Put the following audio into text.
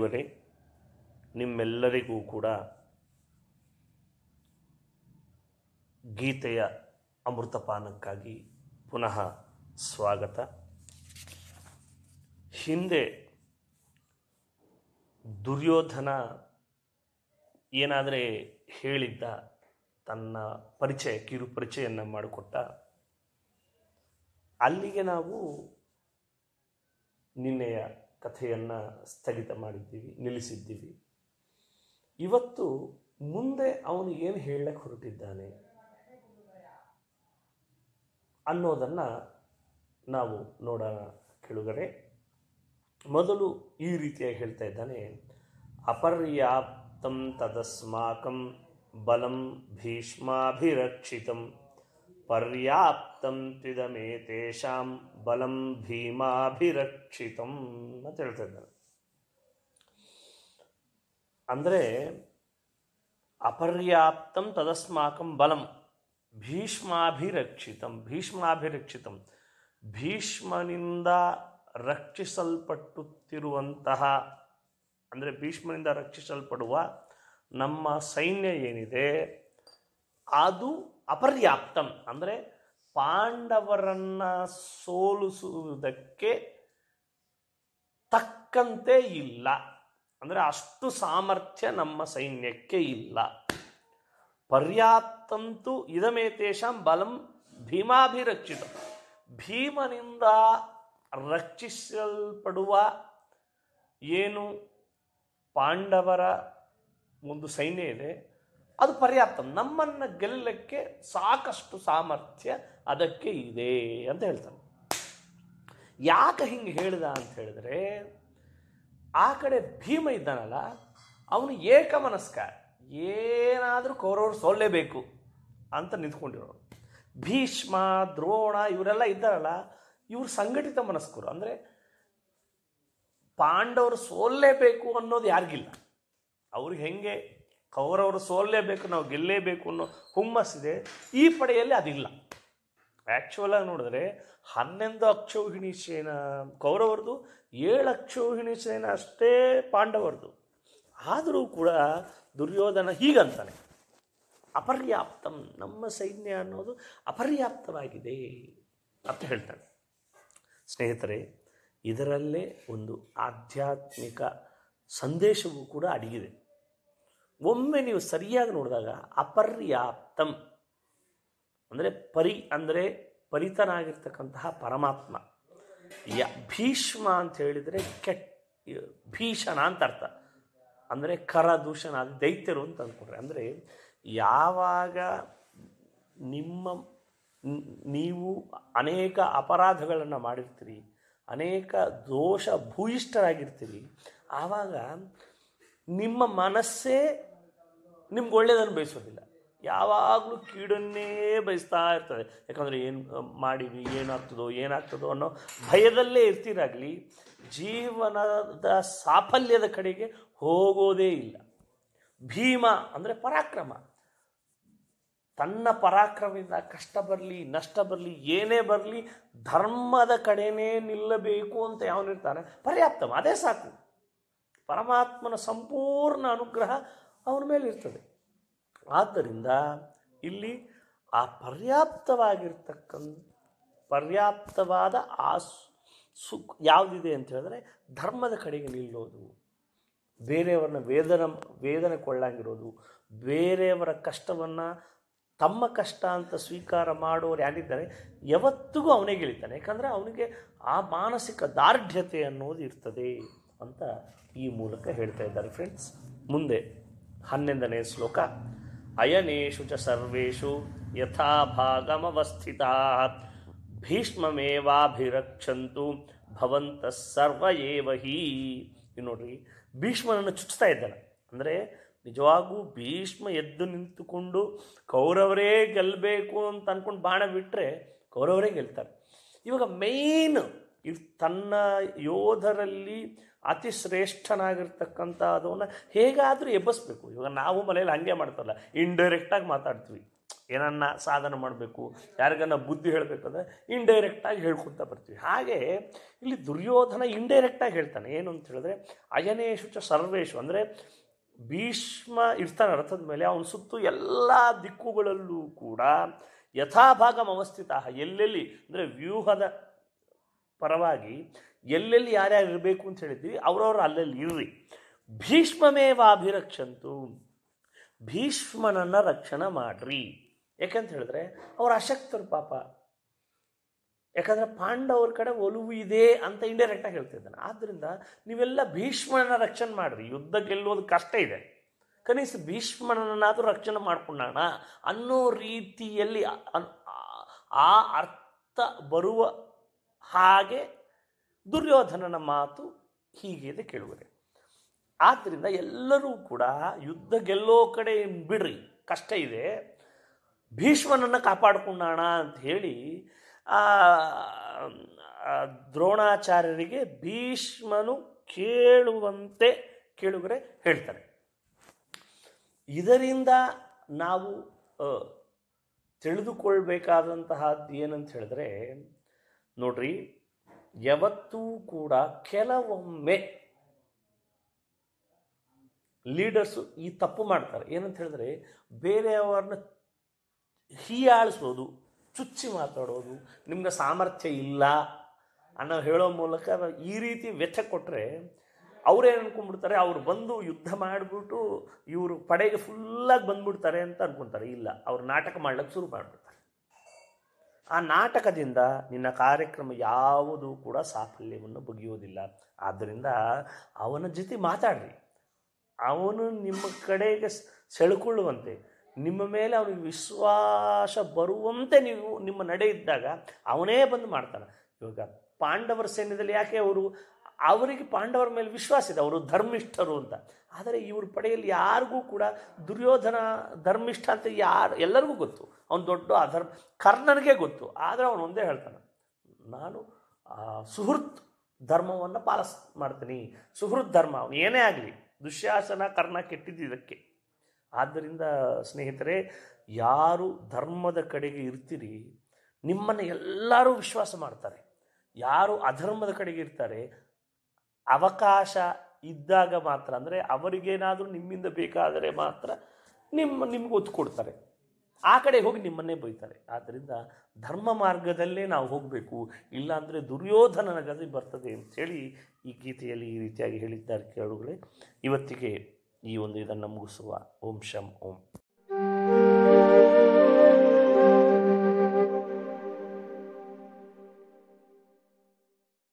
ಕೇಳುಗರೆ ನಿಮ್ಮೆಲ್ಲರಿಗೂ ಕೂಡ ಗೀತೆಯ ಅಮೃತಪಾನಕ್ಕಾಗಿ ಪುನಃ ಸ್ವಾಗತ. ಹಿಂದೆ ದುರ್ಯೋಧನ ಏನಾದರೆ ಹೇಳಿದ್ದ, ತನ್ನ ಪರಿಚಯ, ಕಿರು ಪರಿಚಯನ್ನು ಮಾಡಿಕೊಟ್ಟ, ಅಲ್ಲಿಗೆ ನಾವು ನಿನ್ನೆಯ ಕಥೆಯನ್ನು ಸ್ಥಗಿತ ಮಾಡಿದ್ದೀವಿ, ನಿಲ್ಲಿಸಿದ್ದೀವಿ. ಇವತ್ತು ಮುಂದೆ ಅವನು ಏನು ಹೇಳಕ್ಕೆ ಹೊರಟಿದ್ದಾನೆ ಅನ್ನೋದನ್ನು ನಾವು ನೋಡೋಣ ಕೆಳಗಡೆ ಮೊದಲು ಈ ರೀತಿಯಾಗಿ ಹೇಳ್ತಾ ಇದ್ದಾನೆ, ಅಪರ್ಯಾಪ್ತಂ ತದಸ್ಮಾಕಂ ಬಲಂ ಭೀಷ್ಮಾಭಿರಕ್ಷಿತಂ ಪರ್ಯಾಪ್ತಂ ತ್ವಿದಮೇ ತೇಷಾಂ ಬಲಂ ಭೀಮಾಭಿರಕ್ಷಿತಂ ಅಂತ ಹೇಳ್ತಾ ಇದ್ದಾನೆ ಅಂದರೆ ಅಪರ್ಯಾಪ್ತಂ ತದಸ್ಮಾಕಂ ಬಲಂ, ಭೀಷ್ಮಾಭಿರಕ್ಷಿತಂ ಭೀಷ್ಮಾಭಿರಕ್ಷಿತಂ. ಭೀಷ್ಮನಿಂದ ರಕ್ಷಿಸಲ್ಪಟ್ಟುತ್ತಿರುವಂತಹ, ಅಂದರೆ ಭೀಷ್ಮನಿಂದ ರಕ್ಷಿಸಲ್ಪಡುವ ನಮ್ಮ ಸೈನ್ಯ ಏನಿದೆ, ಅದು ಅಪರ್ಯಾಪ್ತಂ. ಅಂದರೆ ಪಾಂಡವರನ್ನು ಸೋಲಿಸುವುದಕ್ಕೆ ತಕ್ಕಂತೆ ಇಲ್ಲ. ಅಂದರೆ ಅಷ್ಟು ಸಾಮರ್ಥ್ಯ ನಮ್ಮ ಸೈನ್ಯಕ್ಕೆ ಇಲ್ಲ. ಪರ್ಯಾಪ್ತಂತೂ ಇದಮೇತೇಷಾಂ ಬಲಂ ಭೀಮಾಭಿರಕ್ಷಿತ. ಭೀಮನಿಂದ ರಕ್ಷಿಸಲ್ಪಡುವ ಏನು ಪಾಂಡವರ ಒಂದು ಸೈನ್ಯ ಇದೆ. ಅದು ಪರ್ಯಾಪ್ತ. ನಮ್ಮನ್ನು ಗೆಲ್ಲಕ್ಕೆ ಸಾಕಷ್ಟು ಸಾಮರ್ಥ್ಯ ಅದಕ್ಕೆ ಇದೆ ಅಂತ ಹೇಳ್ತಾನೆ ಯಾಕೆ ಹಿಂಗೆ ಹೇಳಿದ ಅಂತ ಹೇಳಿದ್ರೆ, ಆ ಕಡೆ ಭೀಮ ಇದ್ದಾನಲ್ಲ, ಅವನು ಏಕಮನಸ್ಕ ಏನಾದರೂ ಕೌರವರು ಸೋಲ್ಲೇಬೇಕು ಅಂತ ನಿಂತ್ಕೊಂಡಿರೋರು. ಭೀಷ್ಮ, ದ್ರೋಣ ಇವರೆಲ್ಲ ಇದ್ದಾರಲ್ಲ, ಇವರು ಸಂಘಟಿತ ಮನಸ್ಕರು. ಅಂದರೆ ಪಾಂಡವರು ಸೋಲ್ಲೇಬೇಕು ಅನ್ನೋದು ಯಾರಿಗಿಲ್ಲ. ಅವ್ರಿಗೆ ಹೆಂಗೆ ಕೌರವರು ಸೋಲ್ಲೇಬೇಕು, ನಾವು ಗೆಲ್ಲೇಬೇಕು ಅನ್ನೋ ಹುಮ್ಮಸ್ಸಿದೆ ಈ ಪಡೆಯಲ್ಲಿ ಅದಿಲ್ಲ. ಆ್ಯಕ್ಚುಲಾಗಿ ನೋಡಿದ್ರೆ ಹನ್ನೊಂದು ಅಕ್ಷೋಹಿಣಿ ಸೇನ, ಕೌರವರದು ಏಳು ಅಕ್ಷೋಹಿಣಿ ಸೇನ ಅಷ್ಟೇ ಪಾಂಡವರದು. ಆದರೂ ಕೂಡ ದುರ್ಯೋಧನ ಹೀಗಂತಾನೆ, ಅಪರ್ಯಾಪ್ತಂ, ನಮ್ಮ ಸೈನ್ಯ ಅನ್ನೋದು ಅಪರ್ಯಾಪ್ತವಾಗಿದೆ ಅಂತ ಹೇಳ್ತಾನೆ. ಸ್ನೇಹಿತರೆ, ಇದರಲ್ಲೇ ಒಂದು ಆಧ್ಯಾತ್ಮಿಕ ಸಂದೇಶವೂ ಕೂಡ ಅಡಗಿದೆ. ಒಮ್ಮೆ ನೀವು ಸರಿಯಾಗಿ ನೋಡಿದಾಗ ಅಪರ್ಯಾಪ್ತಂ. ಅಂದರೆ ಪರಿ, ಅಂದರೆ ಪರಿತನಾಗಿರ್ತಕ್ಕಂತಹ ಪರಮಾತ್ಮ. ಯ, ಭೀಷ್ಮ ಅಂತ ಹೇಳಿದರೆ ಕೆಟ್ಟ ಭೀಷಣ ಅಂತ ಅರ್ಥ. ಅಂದರೆ ಕರ, ದೂಷಣ, ದೈತ್ಯರು ಅಂತ ಅಂದ್ಕೊಂಡ್ರೆ, ಅಂದರೆ ಯಾವಾಗ ನಿಮ್ಮ, ನೀವು ಅನೇಕ ಅಪರಾಧಗಳನ್ನು ಮಾಡಿರ್ತೀರಿ, ಅನೇಕ ದೋಷ ಭೂಯಿಷ್ಠರಾಗಿರ್ತೀರಿ, ಆವಾಗ ನಿಮ್ಮ ಮನಸ್ಸೇ ನಿಮ್ಗೆ ಒಳ್ಳೆಯದನ್ನು ಬಯಸೋದಿಲ್ಲ. ಯಾವಾಗಲೂ ಕೀಡನ್ನೇ ಬಯಸ್ತಾ ಇರ್ತದೆ. ಯಾಕಂದರೆ ಏನು ಮಾಡಿವಿ ಏನಾಗ್ತದೋ ಏನಾಗ್ತದೋ ಅನ್ನೋ ಭಯದಲ್ಲೇ ಇರ್ತೀರಾಗಲಿ, ಜೀವನದ ಸಾಫಲ್ಯದ ಕಡೆಗೆ ಹೋಗೋದೇ ಇಲ್ಲ. ಭೀಮ ಅಂದರೆ ಪರಾಕ್ರಮ. ತನ್ನ ಪರಾಕ್ರಮದಿಂದ ಕಷ್ಟ ಬರಲಿ, ನಷ್ಟ ಬರಲಿ, ಏನೇ ಬರಲಿ, ಧರ್ಮದ ಕಡೆನೇ ನಿಲ್ಲಬೇಕು ಅಂತ ಯಾವನಿರ್ತಾನೆ? ಪರ್ಯಾಪ್ತ ಅದೇ ಸಾಕು. ಪರಮಾತ್ಮನ ಸಂಪೂರ್ಣ ಅನುಗ್ರಹ ಅವನ ಮೇಲೆ ಇರ್ತದೆ. ಆದ್ದರಿಂದ ಇಲ್ಲಿ ಆ ಪರ್ಯಾಪ್ತವಾಗಿರ್ತಕ್ಕಂಥ, ಪರ್ಯಾಪ್ತವಾದ ಆ ಸು- ಸುಖ ಯಾವುದಿದೆ ಅಂತ ಹೇಳಿದ್ರೆ ಧರ್ಮದ ಕಡೆಗೆ ನಿಲ್ಲೋದು. ಬೇರೆಯವ್ರನ್ನ ವೇದನ, ವೇದನೆ ಕೊಳ್ಳಂಗಿರೋದು. ಬೇರೆಯವರ ಕಷ್ಟವನ್ನು ತಮ್ಮ ಕಷ್ಟ ಅಂತ ಸ್ವೀಕಾರ ಮಾಡೋರು ಯಾರಿದ್ದಾರೆ, ಯಾವತ್ತಿಗೂ ಅವನೇ ಗೆಳಿತಾನೆ. ಯಾಕಂದರೆ ಅವನಿಗೆ ಆ ಮಾನಸಿಕ ದಾರ್ಢ್ಯತೆ ಅನ್ನೋದು ಇರ್ತದೆ ಅಂತ ಈ ಮೂಲಕ ಹೇಳ್ತಾ ಇದ್ದಾರೆ ಫ್ರೆಂಡ್ಸ್ ಮುಂದೆ ಹನ್ನೊಂದನೇ ಶ್ಲೋಕ. ಅಯನೇಶು ಚ ಸರ್ವೇಷು ಯಥಾ ಭಾಗಮವಸ್ಥಿತಾ ಭೀಷ್ಮಮೇವಾಭಿರಕ್ಷಂತು ಭವಂತ ಸರ್ವ ಏವ ಹೀ. ನೋಡ್ರಿ, ಭೀಷ್ಮನನ್ನು ಚುಚ್ತಾ ಇದ್ದಾನೆ. ಅಂದರೆ ನಿಜವಾಗೂ ಭೀಷ್ಮ ಎದ್ದು ನಿಂತುಕೊಂಡು ಕೌರವರೇ ಗೆಲ್ಲಬೇಕು ಅಂತ ಅಂದ್ಕೊಂಡು ಬಾಣ ಬಿಟ್ಟರೆ ಕೌರವರೇ ಗೆಲ್ತಾರೆ. ಇವಾಗ ಮೇಯ್ನ್ ಇವ್ ತನ್ನ ಯೋಧರಲ್ಲಿ ಅತಿ ಶ್ರೇಷ್ಠನಾಗಿರ್ತಕ್ಕಂಥದವನ್ನ ಹೇಗಾದರೂ ಎಬ್ಬಿಸ್ಬೇಕು. ಇವಾಗ ನಾವು ಮನೇಲಿ ಹಾಗೆ ಮಾಡ್ತಾರಲ್ಲ ಇಂಡೈರೆಕ್ಟಾಗಿ ಮಾತಾಡ್ತೀವಿ. ಏನನ್ನ ಸಾಧನೆ ಮಾಡಬೇಕು, ಯಾರಿಗನ್ನ ಬುದ್ಧಿ ಹೇಳಬೇಕಂದ್ರೆ ಇಂಡೈರೆಕ್ಟಾಗಿ ಹೇಳ್ಕೊತಾ ಬರ್ತೀವಿ. ಹಾಗೆ ಇಲ್ಲಿ ದುರ್ಯೋಧನ ಇಂಡೈರೆಕ್ಟಾಗಿ ಹೇಳ್ತಾನೆ. ಏನು ಅಂತ ಹೇಳಿದ್ರೆ, ಅಯನೇಶು ಚ ಸರ್ವೇಶು, ಅಂದರೆ ಭೀಷ್ಮ ಇರ್ತಾನೆ ರಥದ ಮೇಲೆ, ಅವನ ಸುತ್ತು ಎಲ್ಲ ದಿಕ್ಕುಗಳಲ್ಲೂ ಕೂಡ ಯಥಾಭಾಗಂ ಅವಸ್ಥಿತ ಎಲ್ಲೆಲ್ಲಿ? ಅಂದರೆ ವ್ಯೂಹದ ಪರವಾಗಿ ಎಲ್ಲೆಲ್ಲಿ ಯಾರ್ಯಾರು ಇರಬೇಕು ಅಂತ ಹೇಳಿದ್ವಿ ಅವರವರು ಅಲ್ಲಲ್ಲಿ ಇರ್ರಿ. ಭೀಷ್ಮಮೇವಾಭಿರಕ್ಷಂತು. ಭೀಷ್ಮನನ್ನು ರಕ್ಷಣೆ ಮಾಡ್ರಿ. ಯಾಕಂತ ಹೇಳಿದ್ರೆ, ಅವ್ರು ಅಶಕ್ತರು ಪಾಪ. ಯಾಕಂದರೆ ಪಾಂಡವ್ರ ಕಡೆ ಒಲವು ಇದೆ ಅಂತ ಇಂಡೈರೆಕ್ಟಾಗಿ ಹೇಳ್ತಿದ್ದಾನೆ ಆದ್ದರಿಂದ ನೀವೆಲ್ಲ ಭೀಷ್ಮನ ರಕ್ಷಣೆ ಮಾಡ್ರಿ. ಯುದ್ಧ ಗೆಲ್ಲೋದು ಕಷ್ಟ ಇದೆ. ಕನಿಷ್ಠ ಭೀಷ್ಮನನ್ನಾದರೂ ರಕ್ಷಣೆ ಮಾಡ್ಕೊಂಡೋಣ ಅನ್ನೋ ರೀತಿಯಲ್ಲಿ ಆ ಅರ್ಥ ಬರುವ ಹಾಗೆ ದುರ್ಯೋಧನನ ಮಾತು ಹೀಗಿದೆ ಕೇಳುವರೆ. ಆದ್ದರಿಂದ ಎಲ್ಲರೂ ಕೂಡ ಯುದ್ಧ ಗೆಲ್ಲೋ ಕಡೆ ಬಿಡ್ರಿ, ಕಷ್ಟ ಇದೆ. ಭೀಷ್ಮನನ್ನು ಕಾಪಾಡಿಕೊಂಡೋಣ ಅಂತ ಹೇಳಿ ದ್ರೋಣಾಚಾರ್ಯರಿಗೆ ಭೀಷ್ಮನು ಕೇಳುವಂತೆ ಕೇಳುಗರೆ ಹೇಳ್ತಾರೆ. ಇದರಿಂದ ನಾವು ತಿಳಿದುಕೊಳ್ಬೇಕಾದಂತಹದ್ದು ಏನಂತ ಹೇಳಿದ್ರೆ ನೋಡ್ರಿ, ಯಾವತ್ತೂ ಕೂಡ ಕೆಲವೊಮ್ಮೆ ಲೀಡರ್ಸು ಈ ತಪ್ಪು ಮಾಡ್ತಾರೆ. ಏನಂತ ಹೇಳಿದ್ರೆ, ಬೇರೆಯವ್ರನ್ನ ಹೀಯಾಳಿಸೋದು, ಚುಚ್ಚಿ ಮಾತಾಡೋದು, ನಿಮ್ಗೆ ಸಾಮರ್ಥ್ಯ ಇಲ್ಲ ಅನ್ನೋ ಹೇಳೋ ಮೂಲಕ ಈ ರೀತಿ ವೆಚ್ಚ ಕೊಟ್ಟರೆ ಅವ್ರೇನು ಅನ್ಕೊಂಡ್ಬಿಡ್ತಾರೆ, ಅವ್ರು ಬಂದು ಯುದ್ಧ ಮಾಡಿಬಿಟ್ಟು ಇವರು ಪಡೆಗೆ ಫುಲ್ಲಾಗಿ ಬಂದ್ಬಿಡ್ತಾರೆ ಅಂತ ಅನ್ಕೊಂತಾರೆ. ಇಲ್ಲ, ಅವ್ರು ನಾಟಕ ಮಾಡ್ಲಿಕ್ಕೆ ಶುರು ಮಾಡಿಬಿಡ್ತಾರೆ. ಆ ನಾಟಕದಿಂದ ನಿನ್ನ ಕಾರ್ಯಕ್ರಮ ಯಾವುದು ಕೂಡ ಸಾಫಲ್ಯವನ್ನು ಬಗೆಯುವುದಿಲ್ಲ. ಆದ್ದರಿಂದ ಅವನ ಜೊತೆ ಮಾತಾಡ್ರಿ. ಅವನು ನಿಮ್ಮ ಕಡೆಗೆ ಸೆಳ್ಕೊಳ್ಳುವಂತೆ, ನಿಮ್ಮ ಮೇಲೆ ಅವನಿಗೆ ವಿಶ್ವಾಸ ಬರುವಂತೆ ನೀವು ನಿಮ್ಮ ನಡೆ ಇದ್ದಾಗ ಅವನೇ ಬಂದು ಮಾಡ್ತಾನೆ. ಇವಾಗ ಪಾಂಡವರ ಸೈನ್ಯದಲ್ಲಿ ಯಾಕೆ ಅವರು, ಅವರಿಗೆ ಪಾಂಡವರ ಮೇಲೆ ವಿಶ್ವಾಸ ಇದೆ, ಅವರು ಧರ್ಮಿಷ್ಠರು ಅಂತ. ಆದರೆ ಇವ್ರ ಪಡೆಯಲ್ಲಿ ಯಾರಿಗೂ ಕೂಡ ದುರ್ಯೋಧನ ಧರ್ಮಿಷ್ಠ ಅಂತ ಯಾರು, ಎಲ್ಲರಿಗೂ ಗೊತ್ತು. ಅವನು ದೊಡ್ಡ ಅಧರ್ಮ ಕರ್ಣನಿಗೆ ಗೊತ್ತು, ಆದರೆ ಅವನು ಒಂದೇ ಹೇಳ್ತಾನೆ, ನಾನು ಸುಹೃತ್ ಧರ್ಮವನ್ನು ಪಾಲಿಸ್ ಮಾಡ್ತೀನಿ, ಸುಹೃತ್ ಧರ್ಮ, ಅವನು ಏನೇ ಆಗಲಿ, ದುಶ್ಯಾಸನ, ಕರ್ಣ ಕೆಟ್ಟಿದ್ದು ಇದಕ್ಕೆ. ಆದ್ದರಿಂದ ಸ್ನೇಹಿತರೆ, ಯಾರು ಧರ್ಮದ ಕಡೆಗೆ ಇರ್ತೀರಿ, ನಿಮ್ಮನ್ನು ಎಲ್ಲರೂ ವಿಶ್ವಾಸ ಮಾಡ್ತಾರೆ. ಯಾರು ಅಧರ್ಮದ ಕಡೆಗೆ ಇರ್ತಾರೆ, ಅವಕಾಶ ಇದ್ದಾಗ ಮಾತ್ರ, ಅಂದರೆ ಅವರಿಗೇನಾದರೂ ನಿಮ್ಮಿಂದ ಬೇಕಾದರೆ ಮಾತ್ರ ನಿಮ್ಮ, ನಿಮ್ಗೆ ಒತ್ತು ಕೊಡ್ತಾರೆ. ಆ ಕಡೆ ಹೋಗಿ ನಿಮ್ಮನ್ನೇ ಬೈತಾರೆ. ಆದ್ದರಿಂದ ಧರ್ಮ ಮಾರ್ಗದಲ್ಲೇ ನಾವು ಹೋಗಬೇಕು. ಇಲ್ಲಾಂದರೆ ದುರ್ಯೋಧನನ ಗತಿ ಬರ್ತದೆ ಅಂಥೇಳಿ ಈ ಗೀತೆಯಲ್ಲಿ ಈ ರೀತಿಯಾಗಿ ಹೇಳಿದ್ದಾರೆ ಕೇಳುಗಳೇ. ಇವತ್ತಿಗೆ ಈ ಒಂದು ಇದನ್ನು ಮುಗಿಸುವ. ಓಂ ಶಂ, ಓಂ.